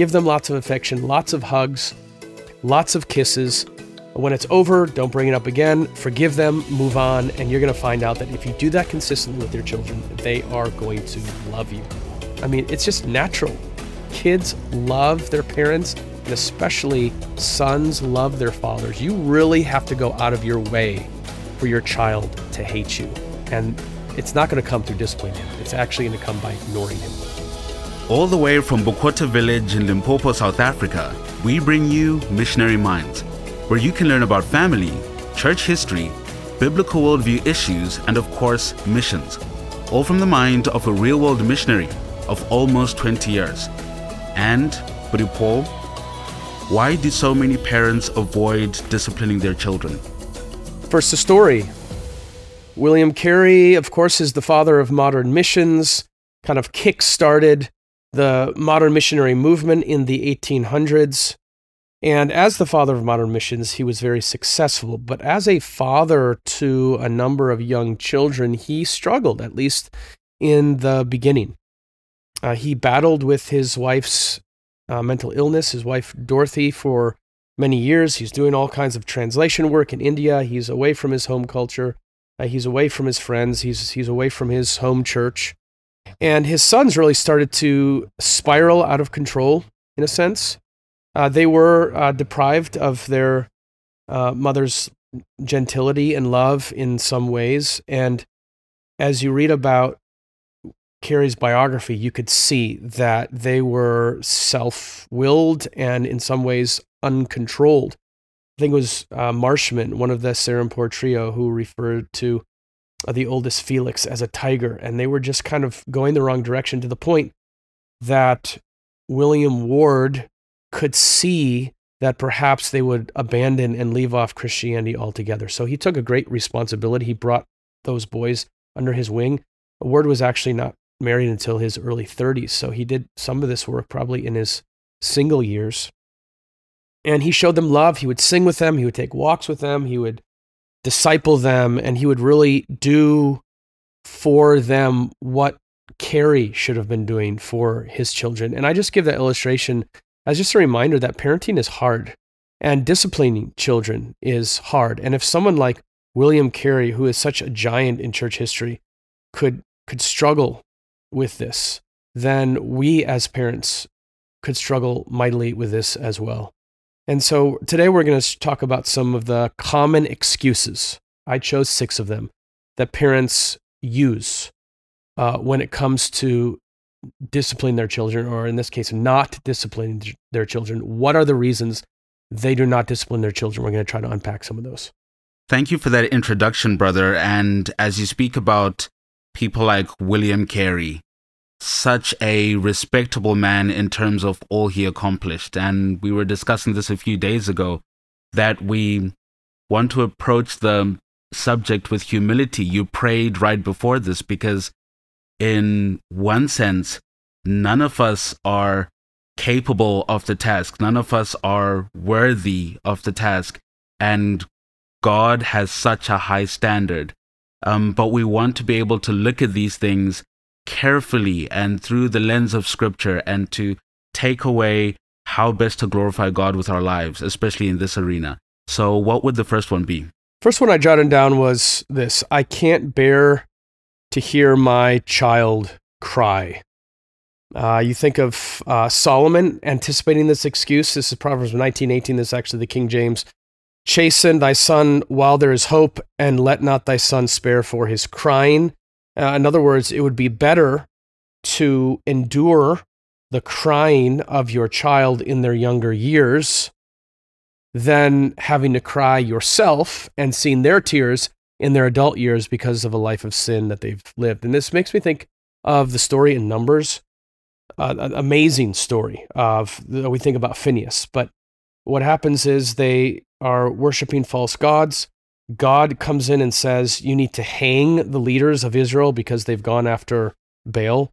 Give them lots of affection, lots of hugs, lots of kisses. When it's over, don't bring it up again. Forgive them, move on, and you're going to find out that if you do that consistently with your children, they are going to love you. I mean, it's just natural. Kids love their parents, and especially sons love their fathers. You really have to go out of your way for your child to hate you. And it's not going to come through disciplining him, it's actually going to come by ignoring him. All the way from Bokota village in Limpopo, South Africa, we bring you Missionary Minds, where you can learn about family, church history, biblical worldview issues, and of course, missions. All from the mind of a real world missionary of almost 20 years. And, Paul, why do so many parents avoid disciplining their children? First, the story. William Carey, of course, is the father of modern missions, kind of kick started the modern missionary movement in the 1800s. And as the father of modern missions, he was very successful. But as a father to a number of young children, he struggled, at least in the beginning. Uh, he battled with his wife's uh, mental illness, his wife Dorothy, for many years. He's doing all kinds of translation work in India. He's away from his home culture. Uh, he's away from his friends. He's, he's away from his home church. And his sons really started to spiral out of control, in a sense. Uh, they were uh, deprived of their uh, mother's gentility and love in some ways. And as you read about Carey's biography, you could see that they were self willed and in some ways uncontrolled. I think it was uh, Marshman, one of the Serampore trio, who referred to the oldest Felix as a tiger, and they were just kind of going the wrong direction to the point that William Ward could see that perhaps they would abandon and leave off Christianity altogether. So he took a great responsibility. He brought those boys under his wing. Ward was actually not married until his early 30s, so he did some of this work probably in his single years. And he showed them love. He would sing with them, he would take walks with them, he would disciple them, and he would really do for them what Carey should have been doing for his children. And I just give that illustration as just a reminder that parenting is hard and disciplining children is hard. And if someone like William Carey, who is such a giant in church history, could could struggle with this, then we as parents could struggle mightily with this as well. And so today we're going to talk about some of the common excuses. I chose six of them that parents use uh, when it comes to disciplining their children, or in this case, not disciplining their children. What are the reasons they do not discipline their children? We're going to try to unpack some of those. Thank you for that introduction, brother. And as you speak about people like William Carey, such a respectable man in terms of all he accomplished. And we were discussing this a few days ago that we want to approach the subject with humility. You prayed right before this because, in one sense, none of us are capable of the task, none of us are worthy of the task. And God has such a high standard. Um, but we want to be able to look at these things carefully and through the lens of scripture and to take away how best to glorify God with our lives, especially in this arena. So, what would the first one be? First one I jotted down was this I can't bear to hear my child cry. Uh, you think of uh, Solomon anticipating this excuse. This is Proverbs 19:18. This is actually the King James. Chasten thy son while there is hope, and let not thy son spare for his crying. Uh, in other words, it would be better to endure the crying of your child in their younger years than having to cry yourself and seeing their tears in their adult years because of a life of sin that they've lived. And this makes me think of the story in Numbers, uh, an amazing story of we think about Phineas. But what happens is they are worshiping false gods. God comes in and says, You need to hang the leaders of Israel because they've gone after Baal.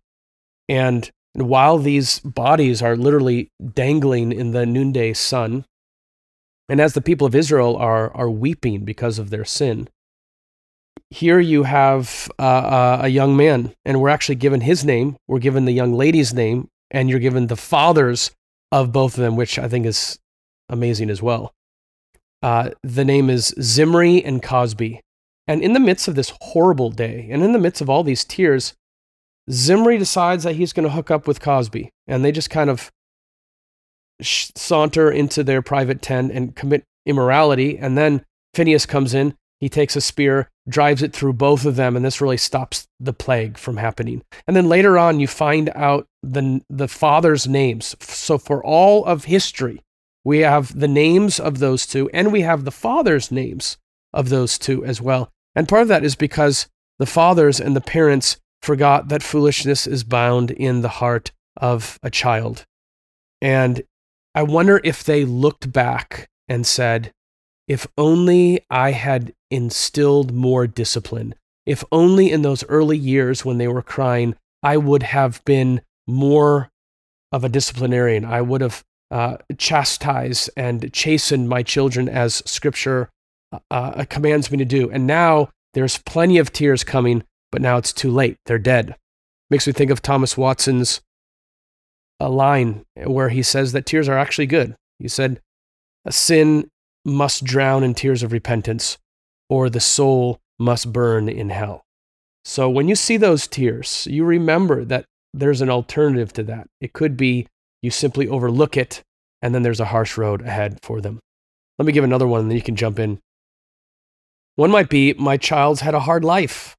And while these bodies are literally dangling in the noonday sun, and as the people of Israel are, are weeping because of their sin, here you have uh, a young man, and we're actually given his name, we're given the young lady's name, and you're given the father's of both of them, which I think is amazing as well. Uh, the name is Zimri and Cozbi. And in the midst of this horrible day, and in the midst of all these tears, Zimri decides that he's going to hook up with Cozbi. And they just kind of saunter into their private tent and commit immorality. And then Phineas comes in, he takes a spear, drives it through both of them, and this really stops the plague from happening. And then later on, you find out the, the father's names. So for all of history, we have the names of those two, and we have the father's names of those two as well. And part of that is because the fathers and the parents forgot that foolishness is bound in the heart of a child. And I wonder if they looked back and said, if only I had instilled more discipline. If only in those early years when they were crying, I would have been more of a disciplinarian. I would have uh, chastised and chasten my children as scripture uh, uh, commands me to do. And now there's plenty of tears coming, but now it's too late. They're dead. Makes me think of Thomas Watson's a uh, line where he says that tears are actually good. He said, A sin must drown in tears of repentance, or the soul must burn in hell. So when you see those tears, you remember that there's an alternative to that. It could be you simply overlook it, and then there's a harsh road ahead for them. Let me give another one, and then you can jump in. One might be my child's had a hard life.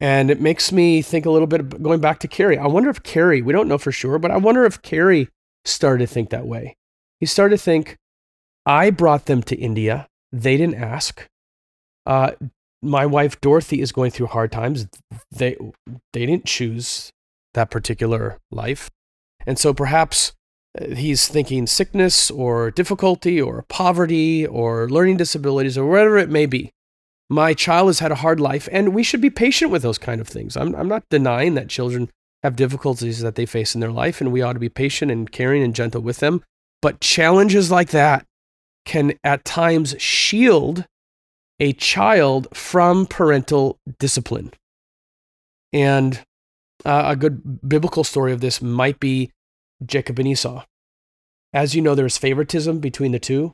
And it makes me think a little bit going back to Carey. I wonder if Carey, we don't know for sure, but I wonder if Carey started to think that way. He started to think, I brought them to India. They didn't ask. Uh, my wife Dorothy is going through hard times. They they didn't choose that particular life, and so perhaps uh, he's thinking sickness or difficulty or poverty or learning disabilities or whatever it may be. My child has had a hard life, and we should be patient with those kind of things. I'm I'm not denying that children have difficulties that they face in their life, and we ought to be patient and caring and gentle with them. But challenges like that can at times shield a child from parental discipline. And uh, a good biblical story of this might be Jacob and Esau. As you know, there's favoritism between the two.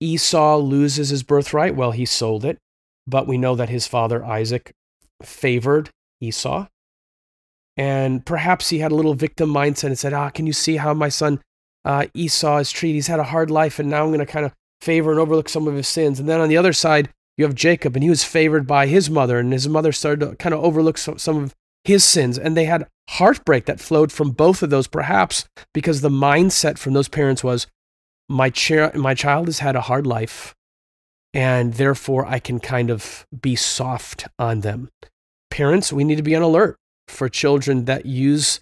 Esau loses his birthright. Well, he sold it, but we know that his father Isaac favored Esau. And perhaps he had a little victim mindset and said, Ah, can you see how my son uh, Esau is treated. He's had a hard life, and now I'm going to kind of favor and overlook some of his sins. And then on the other side, you have Jacob, and he was favored by his mother, and his mother started to kind of overlook some, some of his sins. And they had heartbreak that flowed from both of those, perhaps because the mindset from those parents was, my, cha- my child has had a hard life, and therefore I can kind of be soft on them. Parents, we need to be on alert for children that use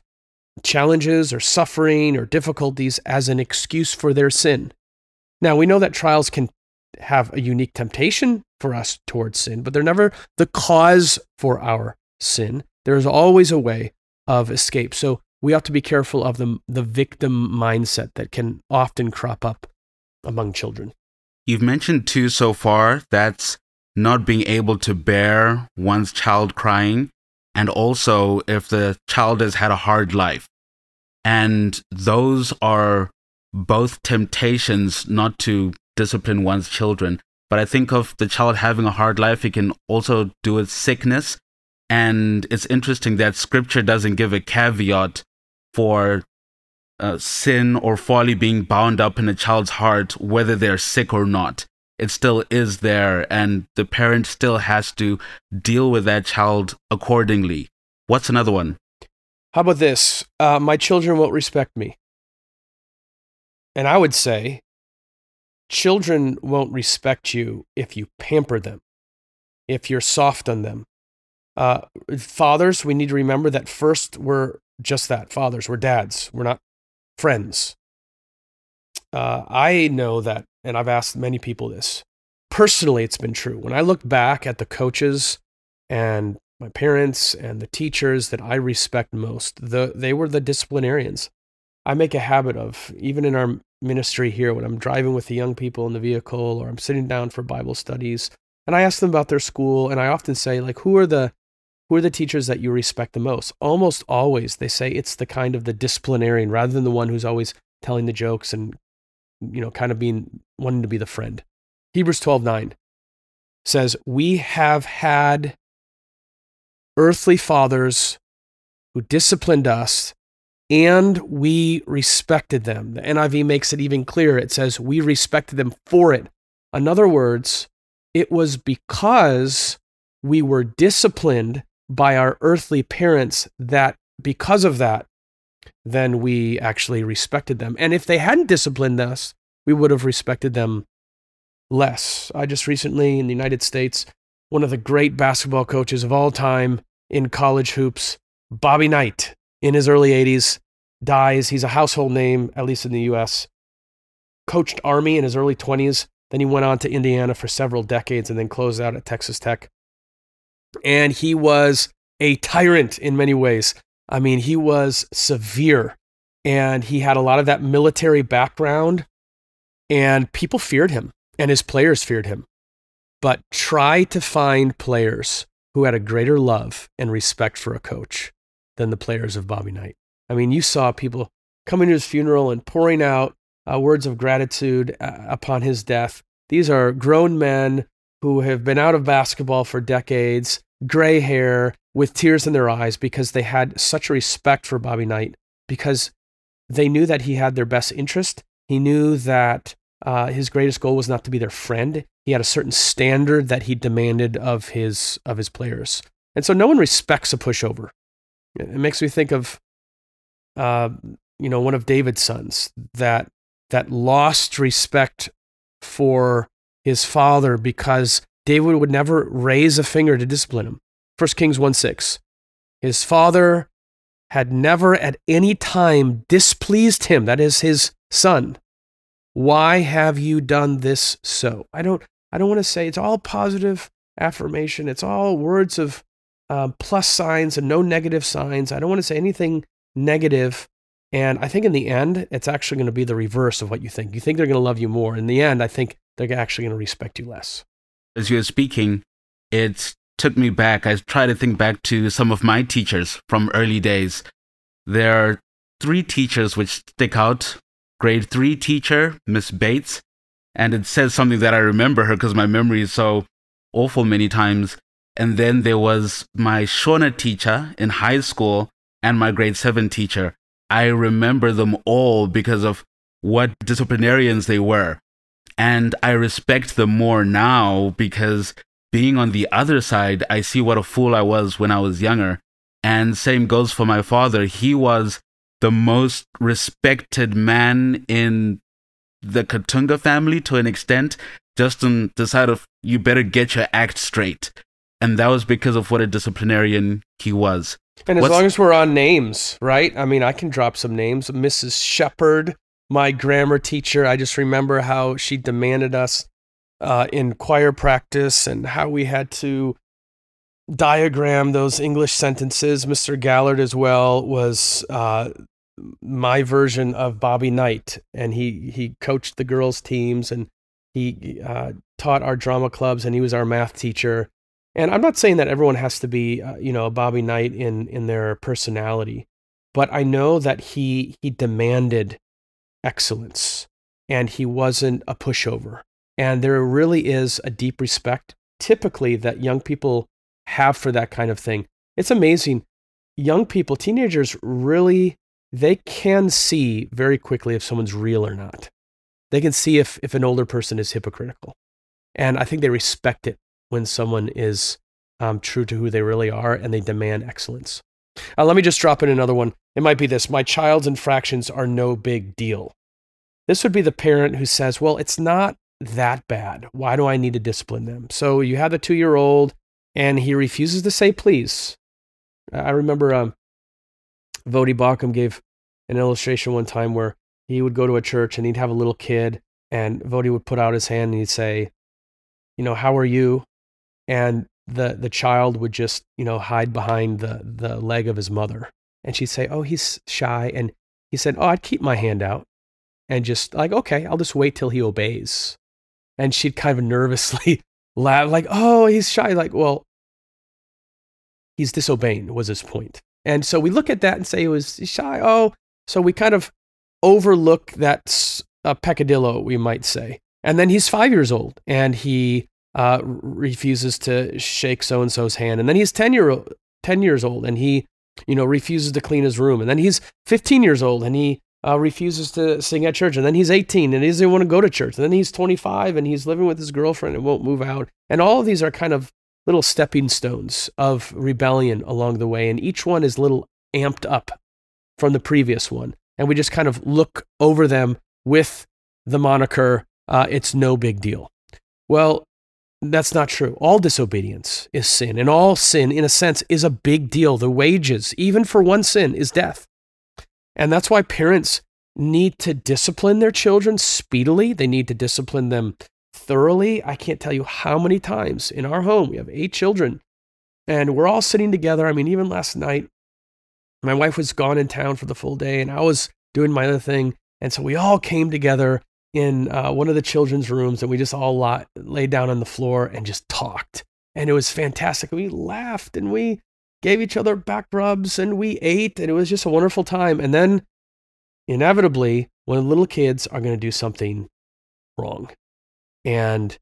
challenges or suffering or difficulties as an excuse for their sin. Now, we know that trials can have a unique temptation for us towards sin, but they're never the cause for our sin. There is always a way of escape. So we have to be careful of the, the victim mindset that can often crop up among children. You've mentioned two so far that's not being able to bear one's child crying and also if the child has had a hard life. And those are both temptations not to discipline one's children. But I think of the child having a hard life, it can also do with sickness. And it's interesting that scripture doesn't give a caveat for uh, sin or folly being bound up in a child's heart, whether they're sick or not it still is there and the parent still has to deal with that child accordingly. What's another one? How about this? Uh, my children won't respect me. And I would say, children won't respect you if you pamper them, if you're soft on them. Uh, fathers, we need to remember that first we're just that fathers, we're dads, we're not friends. Uh, I know that and I've asked many people this. Personally, it's been true. When I look back at the coaches and my parents and the teachers that I respect most, the, they were the disciplinarians. I make a habit of, even in our ministry here, when I'm driving with the young people in the vehicle or I'm sitting down for Bible studies, and I ask them about their school, and I often say, like, who are the who are the teachers that you respect the most? Almost always they say it's the kind of the disciplinarian rather than the one who's always telling the jokes and you know, kind of being wanting to be the friend. Hebrews 12:9 says, "We have had earthly fathers who disciplined us and we respected them." The NIV makes it even clearer. It says, "We respected them for it." In other words, it was because we were disciplined by our earthly parents that because of that then we actually respected them. And if they hadn't disciplined us, we would have respected them less. I just recently in the United States, one of the great basketball coaches of all time in college hoops, Bobby Knight, in his early 80s, dies. He's a household name, at least in the US. Coached Army in his early 20s. Then he went on to Indiana for several decades and then closed out at Texas Tech. And he was a tyrant in many ways. I mean, he was severe and he had a lot of that military background, and people feared him and his players feared him. But try to find players who had a greater love and respect for a coach than the players of Bobby Knight. I mean, you saw people coming to his funeral and pouring out uh, words of gratitude uh, upon his death. These are grown men who have been out of basketball for decades, gray hair, with tears in their eyes because they had such a respect for Bobby Knight because they knew that he had their best interest. He knew that uh, his greatest goal was not to be their friend. He had a certain standard that he demanded of his of his players, and so no one respects a pushover. It makes me think of, uh, you know, one of David's sons that that lost respect for his father because David would never raise a finger to discipline him. 1 Kings 1 6. His father had never at any time displeased him, that is his son. Why have you done this so? I don't I don't want to say it's all positive affirmation. It's all words of um, plus signs and no negative signs. I don't want to say anything negative. And I think in the end, it's actually going to be the reverse of what you think. You think they're going to love you more. In the end, I think they're actually going to respect you less. As you're speaking, it's took me back. I try to think back to some of my teachers from early days. There are three teachers which stick out. Grade three teacher, Miss Bates, and it says something that I remember her because my memory is so awful many times. And then there was my Shona teacher in high school and my grade seven teacher. I remember them all because of what disciplinarians they were. And I respect them more now because being on the other side, I see what a fool I was when I was younger. And same goes for my father. He was the most respected man in the Katunga family to an extent. Justin decided you better get your act straight. And that was because of what a disciplinarian he was. And as What's, long as we're on names, right? I mean, I can drop some names. Mrs. Shepard, my grammar teacher, I just remember how she demanded us uh, in choir practice and how we had to diagram those English sentences. Mr. Gallard, as well, was uh, my version of Bobby Knight, and he he coached the girls' teams and he uh, taught our drama clubs, and he was our math teacher. And I'm not saying that everyone has to be, uh, you know, Bobby Knight in in their personality, but I know that he he demanded excellence, and he wasn't a pushover. And there really is a deep respect, typically, that young people have for that kind of thing. It's amazing. Young people, teenagers, really, they can see very quickly if someone's real or not. They can see if, if an older person is hypocritical. And I think they respect it when someone is um, true to who they really are and they demand excellence. Uh, let me just drop in another one. It might be this My child's infractions are no big deal. This would be the parent who says, Well, it's not that bad. Why do I need to discipline them? So you have the two year old and he refuses to say please. I remember um, Voddie Baucham gave an illustration one time where he would go to a church and he'd have a little kid and Voddie would put out his hand and he'd say, you know, how are you? And the, the child would just, you know, hide behind the, the leg of his mother. And she'd say, oh, he's shy. And he said, oh, I'd keep my hand out and just like, okay, I'll just wait till he obeys and she'd kind of nervously laugh, like, "Oh, he's shy." Like, well, he's disobeying was his. And so we look at that and say he was shy. Oh, so we kind of overlook that uh, peccadillo, we might say. And then he's five years old and he uh, refuses to shake so and so's hand. And then he's 10, year, 10 years old and he, you know, refuses to clean his room. And then he's 15 years old and he uh, refuses to sing at church. And then he's 18 and he doesn't want to go to church. And then he's 25 and he's living with his girlfriend and won't move out. And all of these are kind of little stepping stones of rebellion along the way. And each one is little amped up from the previous one. And we just kind of look over them with the moniker, uh, it's no big deal. Well, that's not true. All disobedience is sin, and all sin, in a sense, is a big deal. The wages, even for one sin, is death. And that's why parents need to discipline their children speedily. They need to discipline them thoroughly. I can't tell you how many times in our home, we have eight children, and we're all sitting together. I mean, even last night, my wife was gone in town for the full day, and I was doing my other thing. And so we all came together in uh, one of the children's rooms, and we just all lot, laid down on the floor and just talked. And it was fantastic. We laughed and we gave each other back rubs and we ate, and it was just a wonderful time. And then, inevitably, when little kids are going to do something wrong, and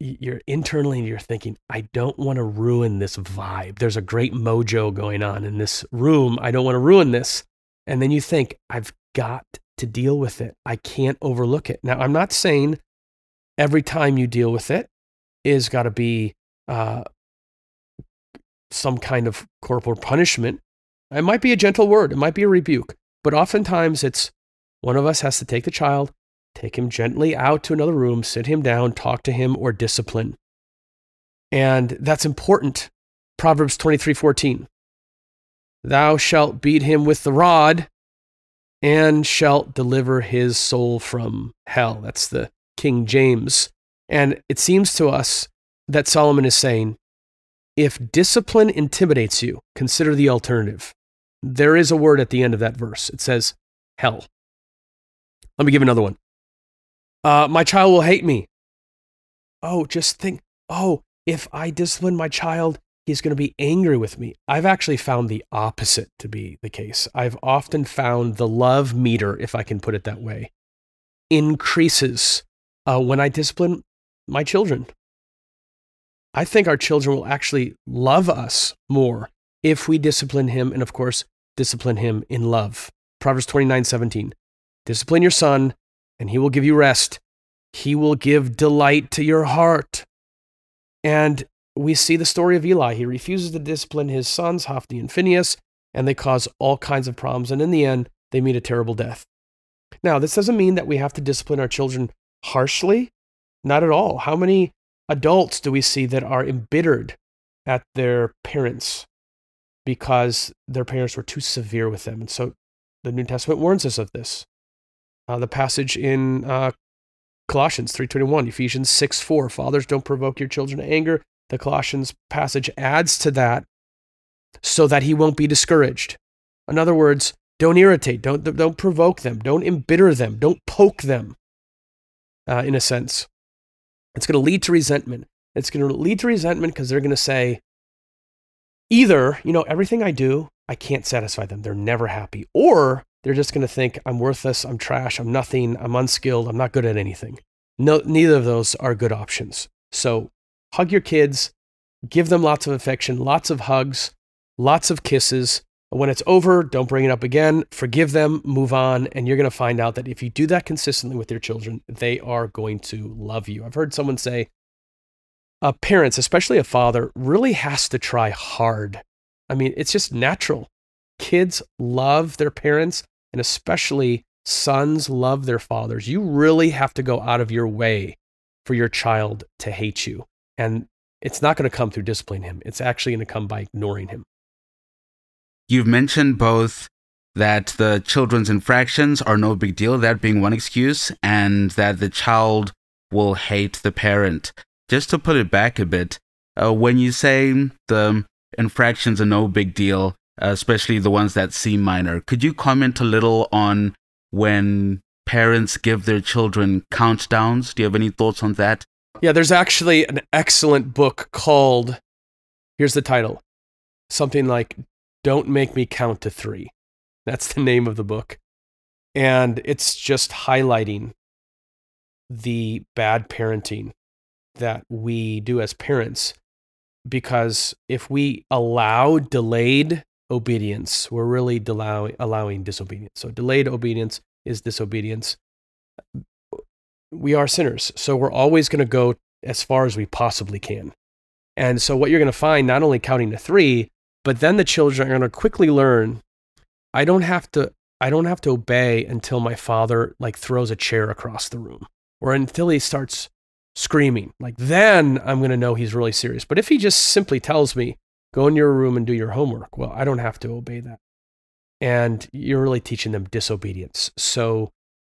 you're internally you're thinking i don't want to ruin this vibe there's a great mojo going on in this room i don't want to ruin this and then you think i've got to deal with it i can't overlook it now i'm not saying every time you deal with it is got to be uh, some kind of corporal punishment it might be a gentle word it might be a rebuke but oftentimes it's one of us has to take the child Take him gently out to another room, sit him down, talk to him, or discipline. And that's important. Proverbs 23 14. Thou shalt beat him with the rod and shalt deliver his soul from hell. That's the King James. And it seems to us that Solomon is saying if discipline intimidates you, consider the alternative. There is a word at the end of that verse. It says hell. Let me give another one. Uh, my child will hate me. Oh, just think, oh, if I discipline my child, he's going to be angry with me. I've actually found the opposite to be the case. I've often found the love meter, if I can put it that way, increases uh, when I discipline my children. I think our children will actually love us more if we discipline him, and of course, discipline him in love. Proverbs 29 17. Discipline your son, and he will give you rest. He will give delight to your heart. And we see the story of Eli. He refuses to discipline his sons, Hophni and Phineas, and they cause all kinds of problems. And in the end, they meet a terrible death. Now, this doesn't mean that we have to discipline our children harshly. Not at all. How many adults do we see that are embittered at their parents because their parents were too severe with them? And so the New Testament warns us of this. Uh, the passage in uh, Colossians 3:21, Ephesians 6:4, fathers don't provoke your children to anger. The Colossians passage adds to that so that he won't be discouraged. In other words, don't irritate, don't, don't provoke them, don't embitter them, don't poke them, uh, in a sense. It's going to lead to resentment. It's going to lead to resentment because they're going to say, either, you know, everything I do, I can't satisfy them. They're never happy. Or they're just going to think I'm worthless, I'm trash, I'm nothing, I'm unskilled, I'm not good at anything. No, neither of those are good options. So hug your kids, give them lots of affection, lots of hugs, lots of kisses. When it's over, don't bring it up again. Forgive them, move on, and you're going to find out that if you do that consistently with your children, they are going to love you. I've heard someone say, uh, parents, especially a father, really has to try hard. I mean, it's just natural. Kids love their parents and especially sons love their fathers, you really have to go out of your way for your child to hate you. And it's not going to come through disciplining him, it's actually going to come by ignoring him. You've mentioned both that the children's infractions are no big deal, that being one excuse, and that the child will hate the parent. Just to put it back a bit, uh, when you say the infractions are no big deal, especially the ones that seem minor. Could you comment a little on when parents give their children countdowns? Do you have any thoughts on that? Yeah, there's actually an excellent book called, here's the title something like Don't Make Me Count to Three. That's the name of the book. And it's just highlighting the bad parenting that we do as parents. Because if we allow delayed obedience, we're really allowing, allowing disobedience. So, delayed obedience is disobedience. We are sinners. So, we're always going to go as far as we possibly can. And so, what you're going to find, not only counting to three, but then the children are going to quickly learn I don't have to I don't have to obey until my father like throws a chair across the room or until he starts screaming. Like then I'm going to know he's really serious. But if he just simply tells me, go in your room and do your homework, well, I don't have to obey that. And you're really teaching them disobedience. So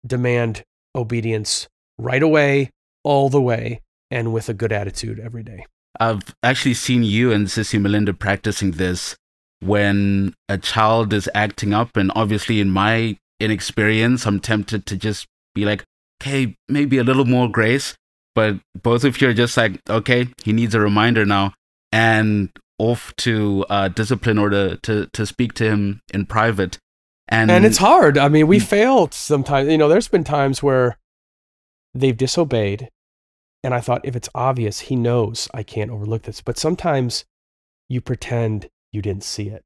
demand obedience right away, all the way, and with a good attitude every day. I've actually seen you and Sissy Melinda practicing this when a child is acting up. And obviously, in my inexperience, I'm tempted to just be like, okay, maybe a little more grace. But both of you are just like, okay, he needs a reminder now. And off to uh, discipline or to, to, to speak to him in private. And, and it's hard. I mean, we mm. failed sometimes. You know, there's been times where they've disobeyed. And I thought, if it's obvious, he knows I can't overlook this. But sometimes you pretend you didn't see it.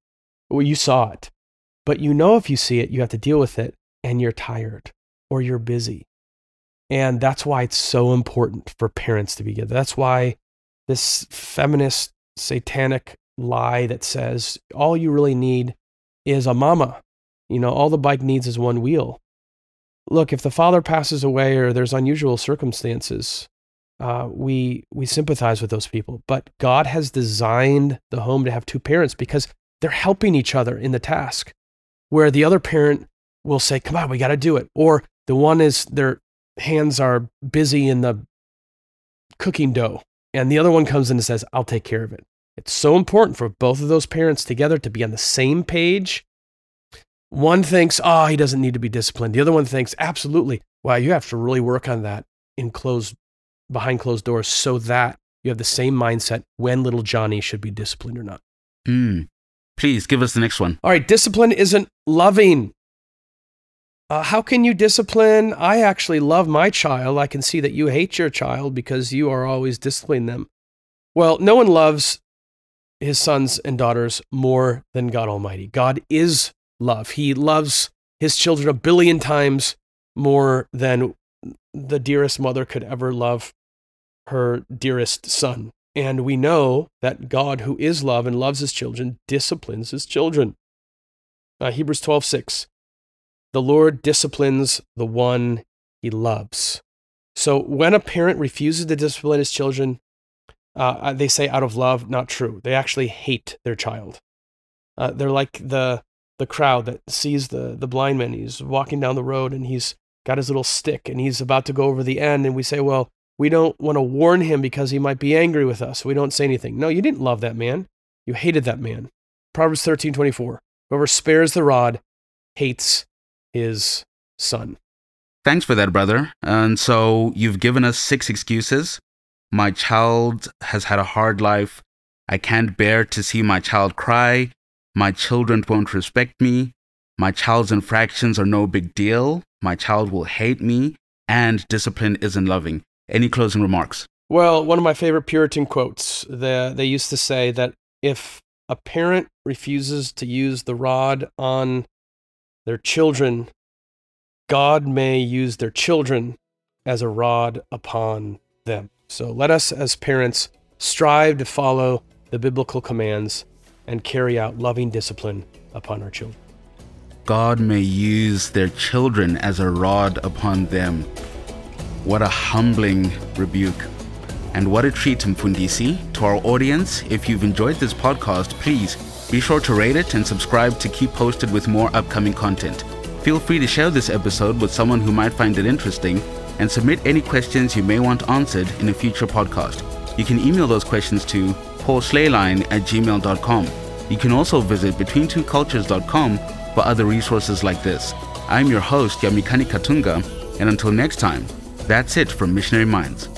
Well, you saw it. But you know if you see it, you have to deal with it and you're tired or you're busy. And that's why it's so important for parents to be together. That's why this feminist satanic lie that says all you really need is a mama. You know, all the bike needs is one wheel. Look, if the father passes away or there's unusual circumstances, uh, we we sympathize with those people. But God has designed the home to have two parents because they're helping each other in the task. Where the other parent will say, "Come on, we got to do it," or the one is their hands are busy in the cooking dough, and the other one comes in and says, "I'll take care of it." It's so important for both of those parents together to be on the same page. One thinks, "Oh, he doesn't need to be disciplined." The other one thinks, "Absolutely. Wow, you have to really work on that in closed behind closed doors so that you have the same mindset when little Johnny should be disciplined or not. Mm. Please give us the next one. All right, discipline isn't loving. Uh, how can you discipline? I actually love my child. I can see that you hate your child because you are always disciplining them. Well, no one loves his sons and daughters more than God Almighty. God is love. He loves his children a billion times more than the dearest mother could ever love her dearest son. And we know that God, who is love and loves his children, disciplines his children. Uh, Hebrews 12, 6. The Lord disciplines the one he loves. So when a parent refuses to discipline his children, uh, uh they say out of love, not true. They actually hate their child. Uh, they're like the, the crowd that sees the, the blind man. He's walking down the road and he's got his little stick and he's about to go over the end. And we say, well, we don't want to warn him because he might be angry with us. We don't say anything. No, you didn't love that man. You hated that man. Proverbs 13 24. Whoever spares the rod hates his son. Thanks for that, brother. And so you've given us six excuses. My child has had a hard life. I can't bear to see my child cry. My children won't respect me. My child's infractions are no big deal my child will hate me, and discipline isn't loving. Any closing remarks? Well, one of my favorite Puritan quotes, the, they used to say that if a parent refuses to use the rod on their children, God may use their children as a rod upon them. So let us, as parents, strive to follow the biblical commands and carry out loving discipline upon our children. God may use their children as a rod upon them. What a humbling rebuke. And what a treat, Mfundisi. To our audience, if you've enjoyed this podcast, please be sure to rate it and subscribe to keep posted with more upcoming content. Feel free to share this episode with someone who might find it interesting and submit any questions you may want answered in a future podcast. You can email those questions to paulschlehlein at gmail.com. You can also visit betweentwocultures.com for other resources like this. I'm your host, Yamikani Katunga, and until next time, that's it from Missionary Minds.